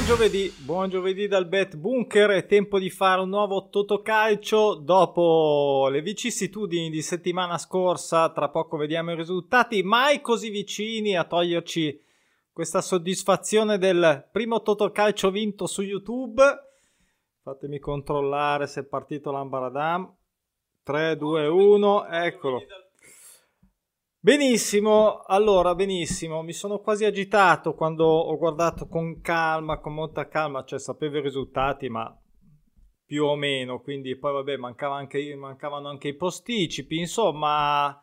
Buon giovedì, buon giovedì dal Bet Bunker, è tempo di fare un nuovo Totocalcio dopo le vicissitudini di settimana scorsa, tra poco vediamo i risultati, mai così vicini a toglierci questa soddisfazione del primo Totocalcio vinto su YouTube. Fatemi controllare se è partito l'Ambaradam. 3, 2, 1, eccolo. Benissimo, allora benissimo, mi sono quasi agitato quando ho guardato con calma, con molta calma, cioè sapevo i risultati, ma più o meno, quindi poi vabbè mancava anche, mancavano anche i posticipi, insomma,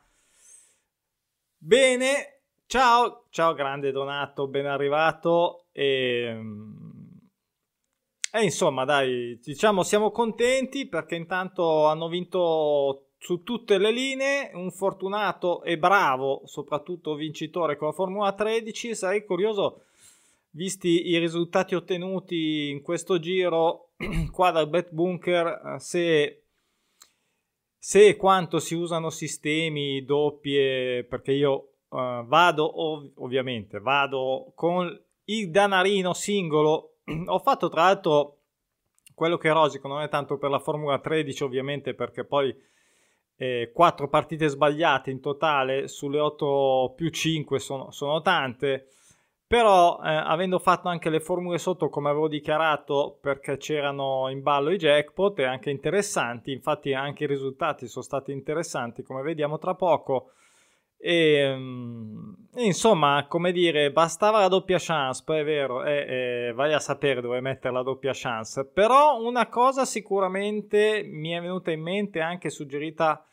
bene, ciao, ciao grande Donato, ben arrivato e, e insomma dai, diciamo siamo contenti perché intanto hanno vinto su tutte le linee, un fortunato e bravo, soprattutto vincitore con la Formula 13. Sarei curioso, visti i risultati ottenuti in questo giro qua dal Bet Bunker, eh, se, se e quanto si usano sistemi doppie, perché io uh, vado ov- ovviamente, vado con il danarino singolo. Ho fatto tra l'altro quello che rosico, non è tanto per la Formula 13 ovviamente, perché poi eh, 4 partite sbagliate in totale sulle 8 più 5 sono, sono tante. Però eh, avendo fatto anche le formule sotto come avevo dichiarato perché c'erano in ballo i jackpot e anche interessanti. Infatti anche i risultati sono stati interessanti come vediamo tra poco e, mm, e insomma come dire bastava la doppia chance poi è vero eh, eh, vai a sapere dove mettere la doppia chance. Però una cosa sicuramente mi è venuta in mente anche suggerita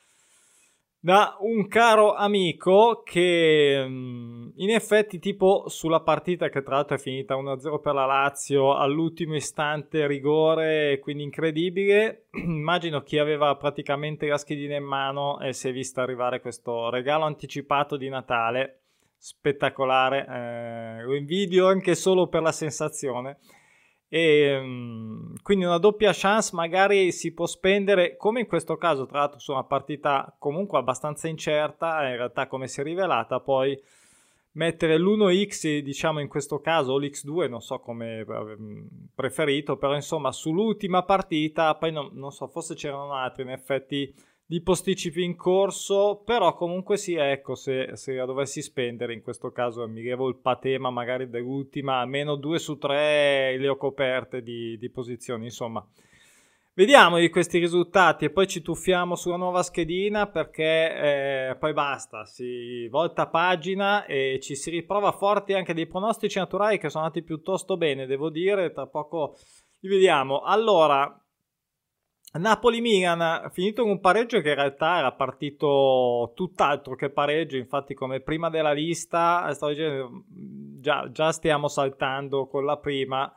da un caro amico che mm, in effetti tipo sulla partita che tra l'altro è finita 1-0 per la Lazio all'ultimo istante rigore quindi incredibile. Immagino chi aveva praticamente la schedina in mano e si è visto arrivare questo regalo anticipato di Natale. Spettacolare eh, lo invidio anche solo per la sensazione e mm, quindi una doppia chance magari si può spendere come in questo caso tra l'altro su una partita comunque abbastanza incerta in realtà come si è rivelata poi mettere l'1x diciamo in questo caso o l'x2 non so come eh, preferito però insomma sull'ultima partita poi non, non so forse c'erano altri in effetti di posticipi in corso, però comunque sì, ecco, se, se la dovessi spendere, in questo caso mi levo il patema magari dell'ultima, almeno due su tre le ho coperte di, di posizioni, insomma. Vediamo di questi risultati e poi ci tuffiamo sulla nuova schedina perché eh, poi basta, si volta pagina e ci si riprova forti anche dei pronostici naturali che sono andati piuttosto bene, devo dire, tra poco li vediamo. Allora, Napoli-Milan finito in un pareggio che in realtà era partito tutt'altro che pareggio, infatti come prima della lista stavo dicendo già, già stiamo saltando con la prima.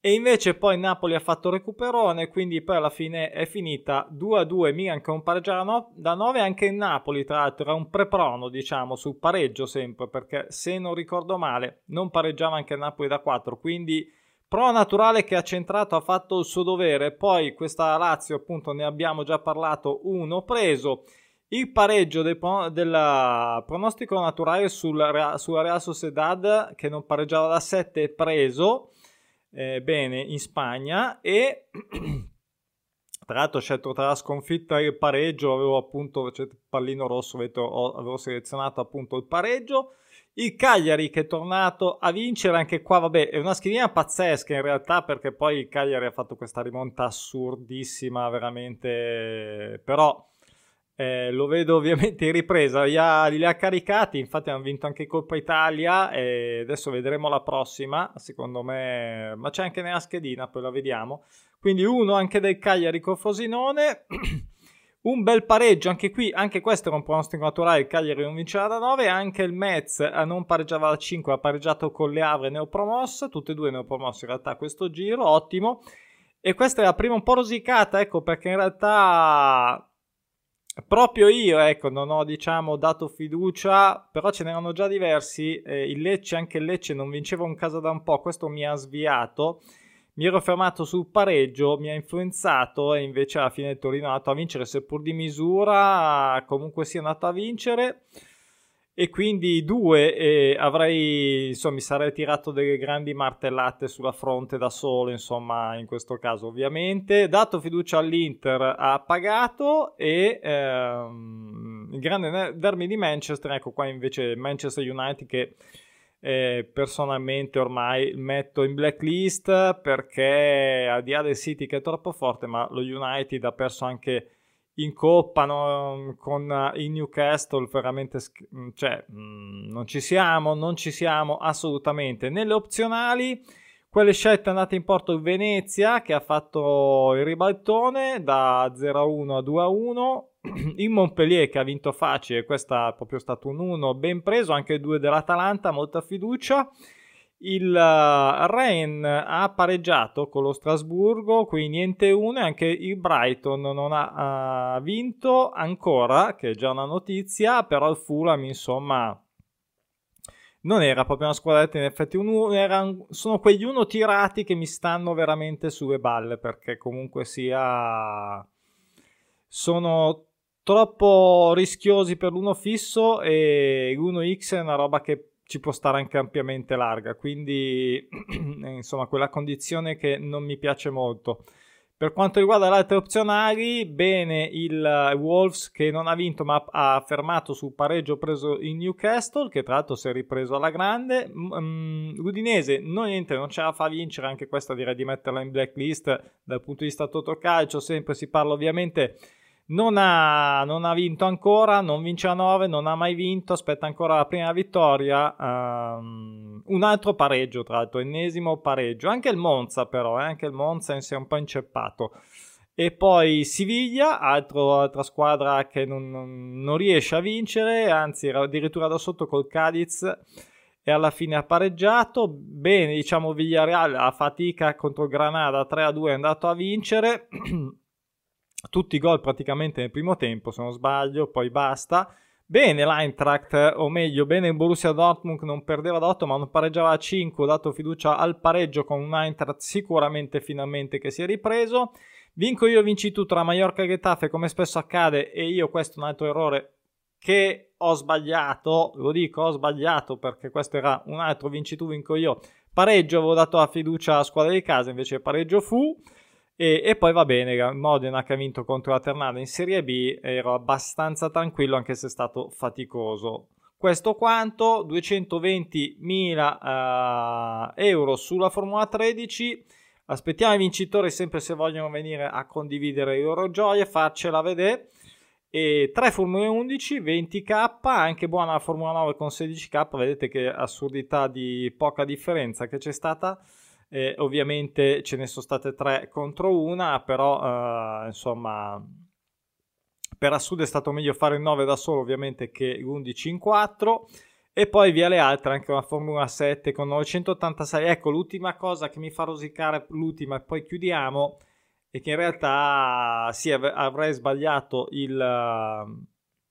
E invece poi Napoli ha fatto recuperone, quindi poi alla fine è finita 2-2 Milan con un pareggio da 9 anche in Napoli tra l'altro era un preprono diciamo sul pareggio sempre perché se non ricordo male non pareggiava anche Napoli da 4 quindi Prova naturale che ha centrato, ha fatto il suo dovere, poi questa Lazio appunto ne abbiamo già parlato, uno preso. Il pareggio del, del pronostico naturale sul, sulla Real Sociedad che non pareggiava da 7 preso eh, bene in Spagna e tra l'altro ho scelto tra la sconfitta e il pareggio avevo appunto cioè, pallino rosso avevo selezionato appunto il pareggio il Cagliari che è tornato a vincere anche qua, vabbè, è una schedina pazzesca in realtà perché poi il Cagliari ha fatto questa rimonta assurdissima veramente, però eh, lo vedo ovviamente in ripresa, li ha, li ha, caricati, infatti hanno vinto anche Coppa Italia e adesso vedremo la prossima, secondo me, ma c'è anche nella schedina, poi la vediamo. Quindi uno anche del Cagliari con Frosinone. Un bel pareggio, anche qui, anche questo era un pronostico naturale, il Cagliari non vinceva da 9, anche il Metz eh, non pareggiava da 5, ha pareggiato con le Avre neopromosse, tutte e due neopromosse in realtà questo giro, ottimo. E questa è la prima un po' rosicata, ecco, perché in realtà proprio io, ecco, non ho, diciamo, dato fiducia, però ce n'erano già diversi, eh, il Lecce, anche il Lecce non vinceva un caso da un po', questo mi ha sviato mi ero fermato sul pareggio, mi ha influenzato e invece alla fine Torino è andato a vincere, seppur di misura, comunque sia andato a vincere. e quindi due eh, avrei insomma mi sarei tirato delle grandi martellate sulla fronte da solo insomma in questo caso ovviamente dato fiducia all'Inter ha pagato e ehm, il grande derby di Manchester ecco qua invece Manchester United che eh, personalmente ormai metto in blacklist perché al di là del City che è troppo forte ma lo United ha perso anche in coppa no, con uh, il Newcastle veramente mm, cioè, mh, mm, non ci siamo non ci siamo assolutamente. Nelle opzionali quelle scelte andate in porto il Venezia che ha fatto il ribaltone da 0-1 a 2-1 il Montpellier che ha vinto facile questo è proprio stato un 1 ben preso anche 2 dell'Atalanta molta fiducia. Il uh, Rennes ha pareggiato con lo Strasburgo, quindi niente uno, e anche il Brighton non ha uh, vinto ancora, che è già una notizia, però il Fulham insomma non era proprio una squadretta, in effetti un, era, sono quegli uno tirati che mi stanno veramente sulle balle, perché comunque sia... sono troppo rischiosi per l'uno fisso e l'uno X è una roba che ci può stare anche ampiamente larga, quindi insomma quella condizione che non mi piace molto. Per quanto riguarda le altre opzionali, bene il Wolves che non ha vinto ma ha fermato sul pareggio preso in Newcastle, che tra l'altro si è ripreso alla grande. Mm, L'Udinese non, niente, non ce la fa vincere, anche questa direi di metterla in blacklist dal punto di vista totocalcio, sempre si parla ovviamente non ha, non ha, vinto ancora, non vince a 9, non ha mai vinto, aspetta ancora la prima vittoria. Um, un altro pareggio, tra l'altro, ennesimo pareggio. Anche il Monza, però, eh, anche il Monza si è un po' inceppato. E poi Siviglia, altro, altra squadra che non, non, non, riesce a vincere, anzi era addirittura da sotto col Cadiz e alla fine ha pareggiato. Bene, diciamo Villarreal a fatica contro Granada 3-2 è andato a vincere. tutti i gol praticamente nel primo tempo, se non sbaglio, poi basta. Bene l'Eintracht, o meglio, bene il Borussia Dortmund non perdeva da 8 ma non pareggiava a 5, ho dato fiducia al pareggio con un Eintracht sicuramente finalmente che si è ripreso. Vinco io, vinci tu tra Mallorca e Getafe come spesso accade e io questo è un altro errore che ho sbagliato, lo dico ho sbagliato perché questo era un altro vinci tu, vinco io. Pareggio avevo dato la fiducia alla squadra di casa, invece pareggio fu. E, e, poi va bene, Modena che ha vinto contro la Ternana in Serie B, ero abbastanza tranquillo anche se è stato faticoso. Questo quanto, 220.000 uh, euro sulla Formula 13. Aspettiamo i vincitori sempre se vogliono venire a condividere le loro gioie, farcela vedere. E 3 Formule 11, 20k, anche buona la Formula 9 con 16k, vedete che assurdità di poca differenza che c'è stata. Eh, ovviamente ce ne sono state tre contro una, però eh, insomma per assurdo è stato meglio fare il 9 da solo ovviamente che l'11 in 4 e poi via le altre anche una Formula 7 con 986 ecco l'ultima cosa che mi fa rosicare l'ultima e poi chiudiamo è che in realtà sì avrei sbagliato il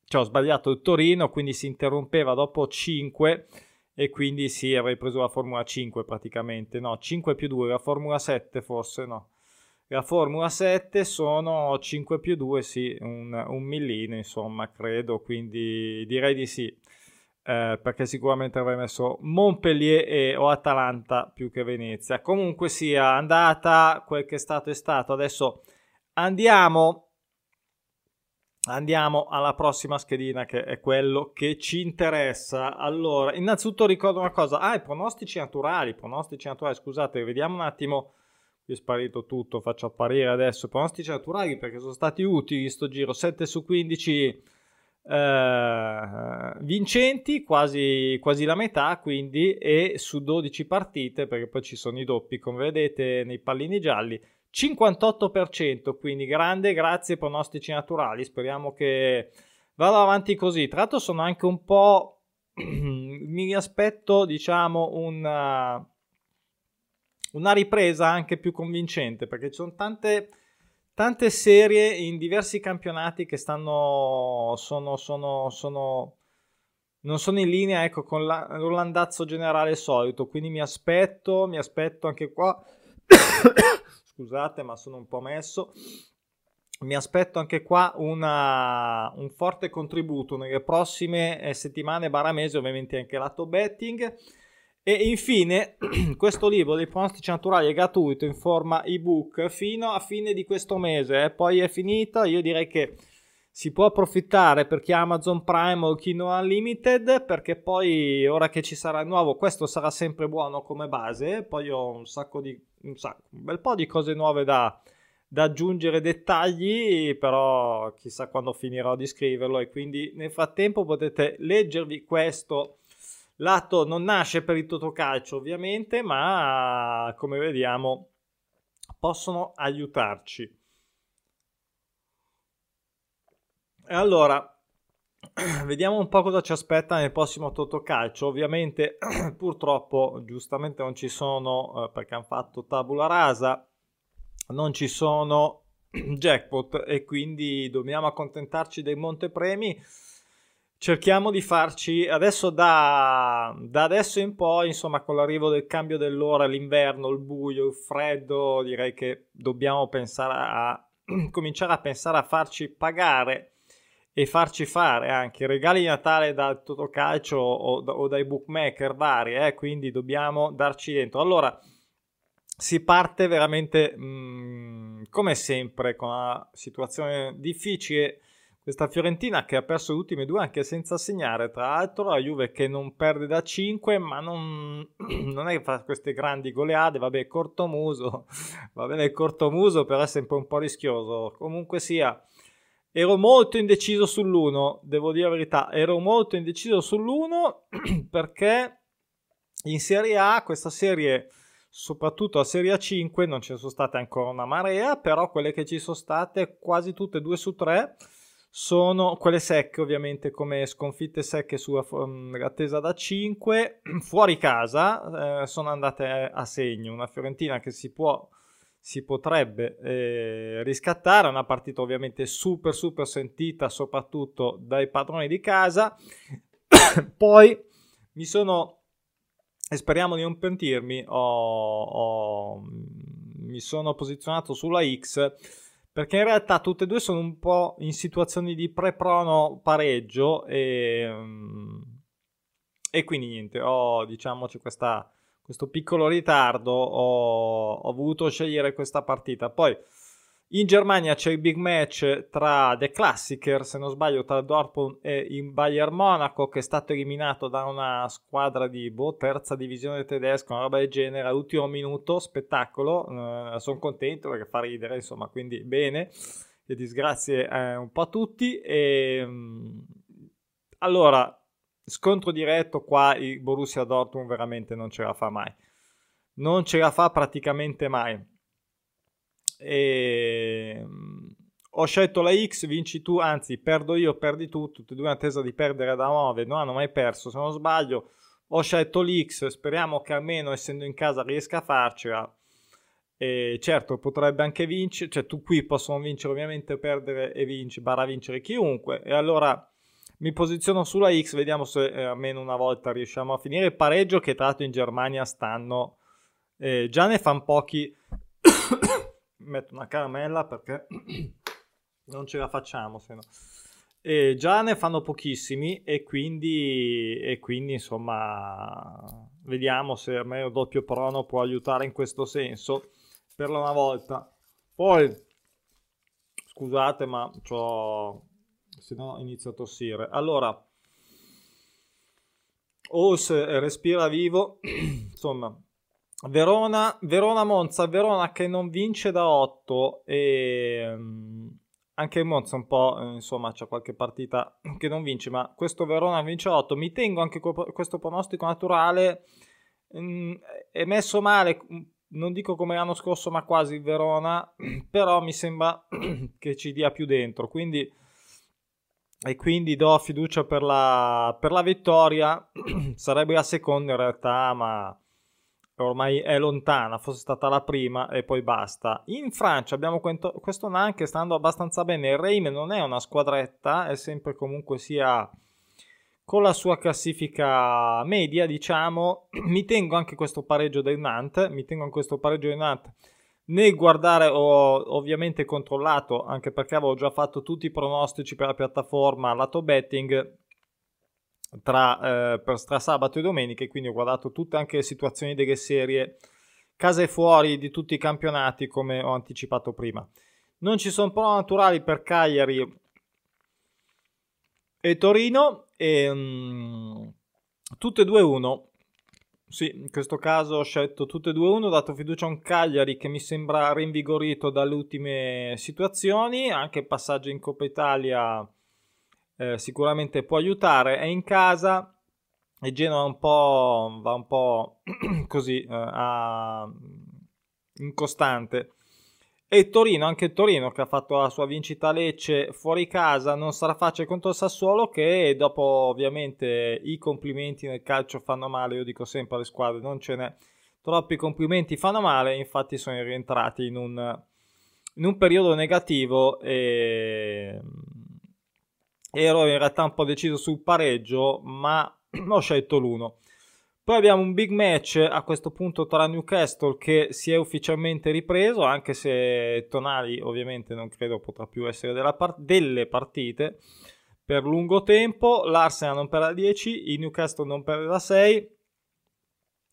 cioè ho sbagliato il Torino quindi si interrompeva dopo 5 e quindi sì, avrei preso la Formula 5 praticamente, no, 5 più 2, la Formula 7 forse no. La Formula 7 sono 5 più 2, sì, un, un millino insomma, credo, quindi direi di sì. Eh, perché sicuramente avrei messo Montpellier e, o Atalanta più che Venezia. Comunque sia andata, quel che è stato è stato. Adesso andiamo Andiamo alla prossima schedina che è quello che ci interessa. Allora, innanzitutto ricordo una cosa. Ah, i pronostici naturali, pronostici naturali, scusate, vediamo un attimo. Qui è sparito tutto, faccio apparire adesso pronostici naturali perché sono stati utili sto giro. 7 su 15 eh, vincenti, quasi, quasi la metà, quindi, e su 12 partite perché poi ci sono i doppi, come vedete nei pallini gialli 58%, quindi grande, grazie pronostici naturali, speriamo che vada avanti così. Tra l'altro sono anche un po', mi aspetto diciamo una, una ripresa anche più convincente, perché ci sono tante, tante serie in diversi campionati che stanno, sono, sono, sono non sono in linea ecco, con la, l'andazzo generale solito, quindi mi aspetto, mi aspetto anche qua scusate ma sono un po' messo, mi aspetto anche qua una, un forte contributo nelle prossime eh, settimane, barra mesi, ovviamente anche lato betting. E infine, questo libro dei pronostici naturali è gratuito in forma ebook fino a fine di questo mese. Eh. Poi è finito. Io direi che si può approfittare per chi ha Amazon Prime o Kino Unlimited perché poi ora che ci sarà il nuovo questo sarà sempre buono come base poi ho un sacco di un, sacco, un bel po' di cose nuove da, da aggiungere dettagli, però chissà quando finirò di scriverlo e quindi nel frattempo potete leggervi questo lato non nasce per il totocalcio ovviamente, ma come vediamo possono aiutarci. E allora, vediamo un po' cosa ci aspetta nel prossimo Totocalcio. Ovviamente, purtroppo, giustamente non ci sono, eh, perché hanno fatto tabula rasa, non ci sono jackpot e quindi dobbiamo accontentarci dei montepremi. Cerchiamo di farci adesso da, da adesso in poi, insomma, con l'arrivo del cambio dell'ora, l'inverno, il buio, il freddo, direi che dobbiamo pensare a cominciare a pensare a farci pagare e farci fare anche regali di Natale dal Totocalcio o, o dai bookmaker vari, eh? quindi dobbiamo darci dentro. Allora, si parte veramente mh, mm, come sempre con una situazione difficile. Questa Fiorentina che ha perso le ultime due anche senza segnare, tra l'altro la Juve che non perde da 5, ma non, non è che fa queste grandi goleade, vabbè cortomuso, va bene il cortomuso, però è sempre un po' rischioso. Comunque sia, ero molto indeciso sull'1, devo dire la verità, ero molto indeciso sull'1 perché in Serie A questa serie soprattutto a Serie A5 non ci sono state ancora una marea, però quelle che ci sono state quasi tutte due su tre sono quelle secche ovviamente come sconfitte secche sulla um, attesa da 5 fuori casa eh, sono andate a segno. Una Fiorentina che si può si potrebbe eh, riscattare. Una partita ovviamente super super sentita soprattutto dai padroni di casa. Poi mi sono speriamo di non pentirmi, ho, ho, mi sono posizionato sulla X perché in realtà tutte e due sono un po' in situazioni di pre-prono pareggio e, e quindi niente, ho diciamo c'è questa, questo piccolo ritardo, ho, ho voluto scegliere questa partita. Poi in Germania c'è il big match tra The Classicer, se non sbaglio, tra Dortmund e il Bayern Monaco, che è stato eliminato da una squadra di boh, terza divisione tedesca, una roba del genere, all'ultimo minuto, spettacolo. Eh, sono contento perché fa ridere, insomma, quindi bene. E disgrazie eh, un po' a tutti. E, ehm, allora, scontro diretto qua, il Borussia Dortmund veramente non ce la fa mai. Non ce la fa praticamente mai e ehm, ho scelto la X, vinci tu, anzi perdo io, perdi tu, tutti e due in attesa di perdere da 9, non hanno mai perso se non sbaglio. Ho scelto l'X, speriamo che almeno essendo in casa riesca a farcela. E certo, potrebbe anche vincere, cioè tu qui possono vincere ovviamente, perdere e vincere, barra vincere chiunque. E allora mi posiziono sulla X, vediamo se eh, almeno una volta riusciamo a finire il pareggio che tra l'altro in Germania stanno... Eh, già ne fanno pochi metto una caramella perché non ce la facciamo se no. E già ne fanno pochissimi e quindi, e quindi insomma vediamo se a me il doppio prono può aiutare in questo senso per una volta. Poi scusate ma c'ho se no inizio a tossire. Allora Os respira vivo, insomma Verona, Verona Monza, Verona che non vince da 8 e um, anche Monza un po', eh, insomma, c'è qualche partita che non vince, ma questo Verona vince 8. Mi tengo anche questo pronostico naturale, mm, è messo male, mm, non dico come l'anno scorso, ma quasi il Verona, però mi sembra che ci dia più dentro, quindi e quindi do fiducia per la, per la vittoria, sarebbe la seconda in realtà, ma ormai è lontana, fosse stata la prima e poi basta. In Francia abbiamo questo NAN che sta andando abbastanza bene. Il Reime non è una squadretta, è sempre comunque sia con la sua classifica media, diciamo. Mi tengo anche questo pareggio del Nantes, mi tengo anche questo pareggio del Nantes nel guardare ho ovviamente controllato anche perché avevo già fatto tutti i pronostici per la piattaforma lato betting tra, eh, per tra sabato e domenica e quindi ho guardato tutte anche le situazioni delle serie case fuori di tutti i campionati come ho anticipato prima. Non ci sono pro naturali per Cagliari e Torino e um, tutte e due uno sì, in questo caso ho scelto tutte e due uno, ho dato fiducia a un Cagliari che mi sembra rinvigorito dalle ultime situazioni, anche il passaggio in Coppa Italia eh, sicuramente può aiutare, è in casa e Genoa un po', va un po' così eh, a, incostante. E Torino, anche Torino che ha fatto la sua vincita a Lecce fuori casa, non sarà facile contro il Sassuolo che dopo ovviamente i complimenti nel calcio fanno male, io dico sempre alle squadre non ce n'è, troppi complimenti fanno male, infatti sono rientrati in un, in un periodo negativo e ero in realtà un po' deciso sul pareggio, ma ho scelto l'uno. Poi abbiamo un big match a questo punto tra Newcastle che si è ufficialmente ripreso, anche se Tonali ovviamente non credo potrà più essere part- delle partite per lungo tempo. L'Arsenal non perde da 10, il Newcastle non perde da 6.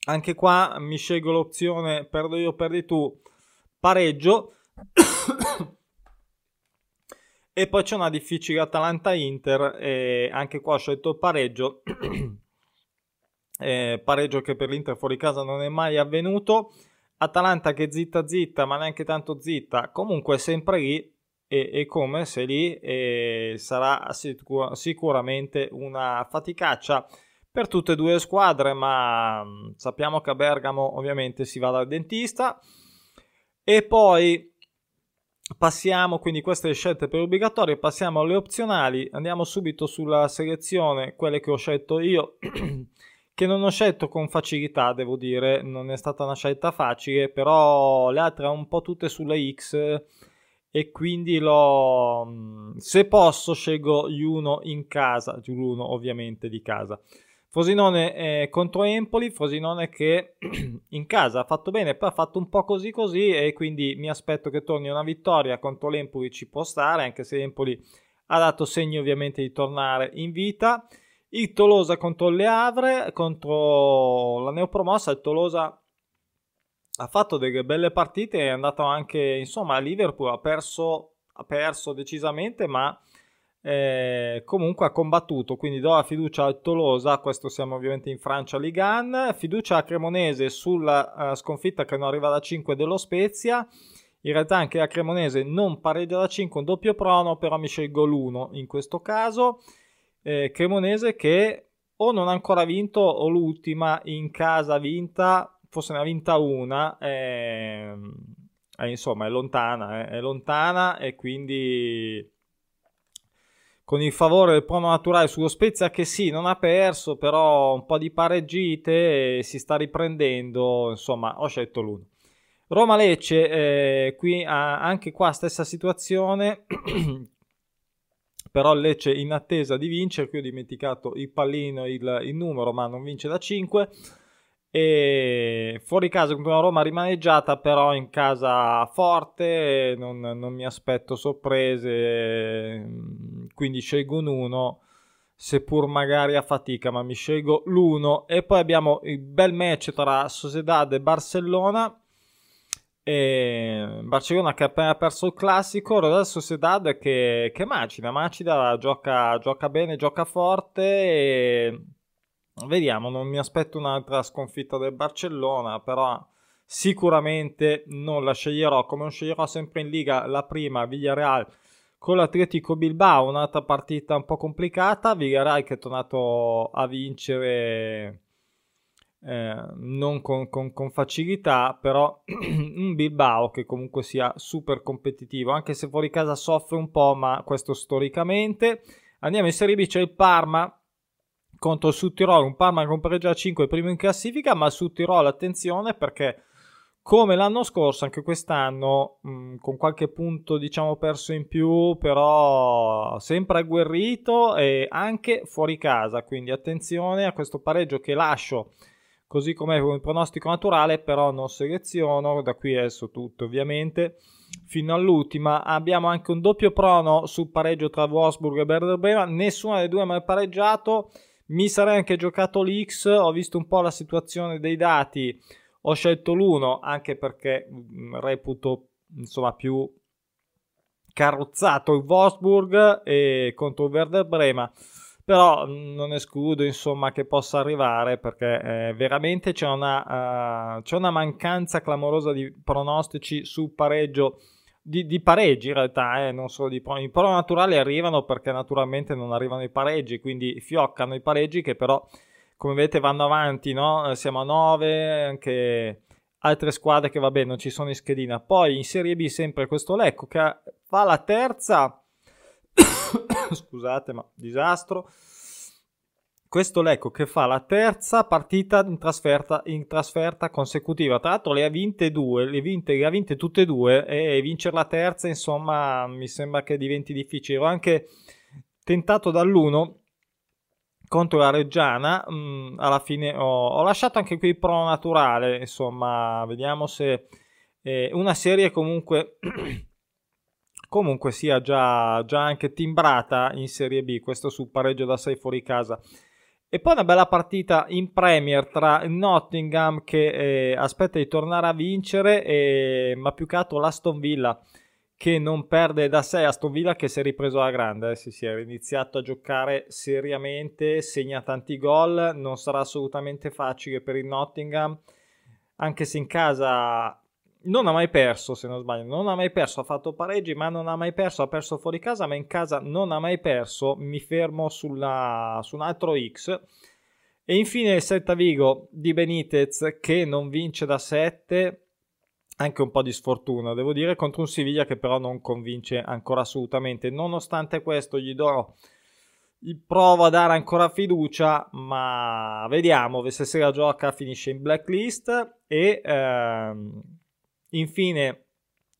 Anche qua mi scelgo l'opzione perdo io, perdi tu, pareggio. e poi c'è una difficile Atalanta-Inter e anche qua ho scelto il pareggio. eh, pareggio che per l'Inter fuori casa non è mai avvenuto. Atalanta che zitta zitta, ma neanche tanto zitta, comunque sempre lì e, e come se lì e sarà sicur- sicuramente una faticaccia per tutte e due le squadre, ma mm, sappiamo che a Bergamo ovviamente si va dal dentista. E poi passiamo, quindi queste le scelte per obbligatorie, passiamo alle opzionali, andiamo subito sulla selezione, quelle che ho scelto io. che non ho scelto con facilità, devo dire, non è stata una scelta facile, però le altre un po' tutte sulla X e quindi lo mm, se posso scelgo gli uno in casa, gli uno ovviamente di casa. Frosinone eh, contro Empoli, Frosinone che in casa ha fatto bene, poi ha fatto un po' così così e quindi mi aspetto che torni una vittoria contro l'Empoli ci può stare, anche se Empoli ha dato segni ovviamente di tornare in vita. Il Tolosa contro le Havre, contro la neopromossa, il Tolosa ha fatto delle belle partite, è andato anche, insomma, a Liverpool, ha perso, ha perso decisamente, ma eh, comunque ha combattuto, quindi do la fiducia al Tolosa, questo siamo ovviamente in Francia Ligan, fiducia a Cremonese sulla uh, sconfitta che non arriva da 5 dello Spezia, in realtà anche a Cremonese non pareggia da 5, un doppio prono, però mi scelgo l'1 in questo caso eh, Cremonese che o non ha ancora vinto o l'ultima in casa vinta, forse ne ha vinta una, eh, eh, insomma è lontana, eh, è lontana e quindi con il favore del prono naturale sullo Spezia che sì, non ha perso, però un po' di pareggite e si sta riprendendo, insomma ho scelto l'uno. Roma-Lecce, eh, qui anche qua stessa situazione, però Lecce in attesa di vincere, qui ho dimenticato il pallino, il, il numero, ma non vince da 5. E fuori casa contro una Roma rimaneggiata, però in casa forte, non, non mi aspetto sorprese, quindi scelgo un 1 seppur magari a fatica, ma mi scelgo l'1 e poi abbiamo il bel match tra Sociedad e Barcellona e Barcellona che ha appena perso il classico, Real Sociedad che, che macina, macina, gioca, gioca bene, gioca forte e vediamo, non mi aspetto un'altra sconfitta del Barcellona, però sicuramente non la sceglierò, come non sceglierò sempre in Liga la prima, Villarreal con l'Atletico Bilbao, un'altra partita un po' complicata, Villarreal che è tornato a vincere eh, non con, con, con, facilità, però un Bilbao che comunque sia super competitivo, anche se fuori casa soffre un po', ma questo storicamente. Andiamo in Serie B, c'è il Parma contro il Sud Tirolo, un Parma con pareggio a 5 primo in classifica, ma il Sud Tirolo attenzione perché come l'anno scorso, anche quest'anno, mh, mm, con qualche punto diciamo perso in più, però sempre agguerrito e anche fuori casa, quindi attenzione a questo pareggio che lascio così come il pronostico naturale, però non seleziono, da qui adesso tutto ovviamente, fino all'ultima. Abbiamo anche un doppio prono sul pareggio tra Wolfsburg e Werder Bremen, nessuna delle due ha mai pareggiato, mi sarei anche giocato l'X, ho visto un po' la situazione dei dati, ho scelto l'1 anche perché mm, reputo insomma più carrozzato il Wolfsburg e contro il Werder Bremen però mm, non escludo insomma che possa arrivare perché eh, veramente c'è una, uh, c'è una, mancanza clamorosa di pronostici sul pareggio di, di pareggi in realtà eh, non solo di pro, i pro naturali arrivano perché naturalmente non arrivano i pareggi quindi fioccano i pareggi che però come vedete vanno avanti no? Eh, siamo a 9 anche altre squadre che vabbè non ci sono in schedina poi in Serie B sempre questo Lecco che fa la terza scusate, ma disastro. Questo Lecco che fa la terza partita in trasferta, in trasferta consecutiva. Tra l'altro le ha vinte due, le, vinte, le ha vinte tutte e due e vincere la terza, insomma, mi sembra che diventi difficile. Ho anche tentato dall'1 contro la Reggiana. Mh, mm, alla fine ho, ho, lasciato anche qui pro naturale. Insomma, vediamo se eh, una serie comunque comunque sia già, già anche timbrata in Serie B, questo sul pareggio da 6 fuori casa. E poi una bella partita in Premier tra Nottingham che eh, aspetta di tornare a vincere, e, ma più che altro l'Aston Villa che non perde da 6. Aston Villa che si è ripreso alla grande, eh, si, si è iniziato a giocare seriamente, segna tanti gol, non sarà assolutamente facile per il Nottingham, anche se in casa non ha mai perso, se non sbaglio, non ha mai perso, ha fatto pareggi, ma non ha mai perso, ha perso fuori casa, ma in casa non ha mai perso, mi fermo sulla, su un altro X. E infine il Celta Vigo di Benitez che non vince da 7, anche un po' di sfortuna, devo dire, contro un Siviglia che però non convince ancora assolutamente. Nonostante questo gli do provo a dare ancora fiducia, ma vediamo se se la gioca finisce in blacklist e ehm, Infine,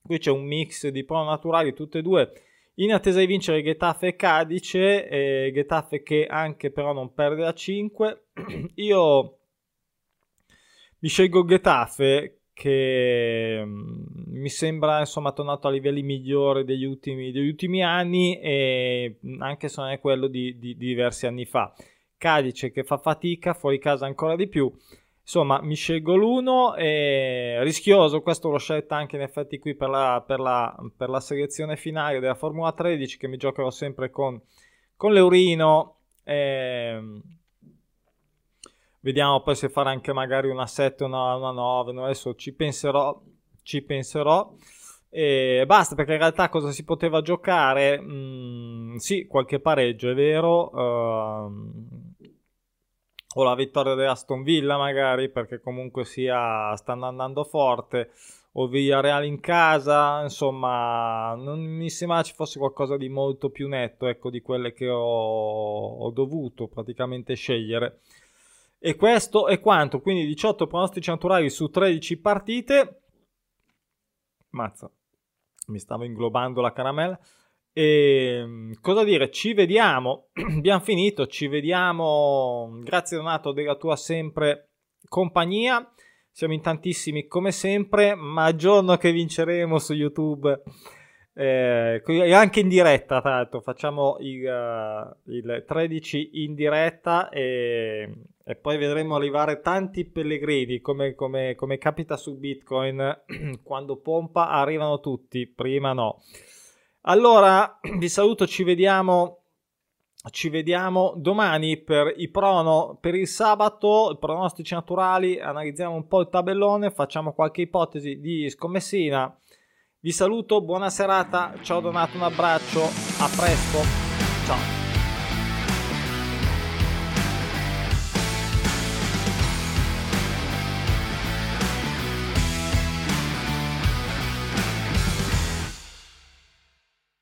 qui c'è un mix di pro naturali, tutte e due in attesa di vincere Getafe e Cadice, e Getafe che anche però non perde a 5. Io mi scelgo Getafe che mm, mi sembra insomma tornato a livelli migliori degli ultimi, degli ultimi anni e mm, anche se non è quello di, di, di diversi anni fa. Cadice che fa fatica, fuori casa ancora di più. Insomma, mi scelgo l'uno, è rischioso, questo l'ho scelto anche in effetti qui per la, per la, per la selezione finale della Formula 13 che mi giocherò sempre con, con l'Eurino. Eh, vediamo poi se fare anche magari una 7 o una, una 9, no? adesso ci penserò, ci penserò. E basta perché in realtà cosa si poteva giocare? Mm, sì, qualche pareggio, è vero. Uh, o la vittoria dell'Aston Villa magari perché comunque sia stanno andando forte. O Villarreal in casa insomma non mi sembra ci fosse qualcosa di molto più netto ecco di quelle che ho, ho dovuto praticamente scegliere. E questo è quanto. Quindi 18 pronostici naturali su 13 partite. Mazza mi stavo inglobando la caramella e ehm, cosa dire? Ci vediamo. Abbiamo finito. Ci vediamo. Grazie Donato della tua sempre compagnia. Siamo in tantissimi come sempre, ma il giorno che vinceremo su YouTube, eh, anche in diretta, tra l'altro, facciamo il, uh, il 13 in diretta e, e, poi vedremo arrivare tanti pellegrini, come, come, come capita su Bitcoin, quando pompa arrivano tutti, prima no. Allora, vi saluto, ci vediamo. Ci vediamo domani per i prono per il sabato, pronostici naturali, analizziamo un po' il tabellone, facciamo qualche ipotesi di scommessina. Vi saluto, buona serata, ciao Donato, un abbraccio, a presto, ciao.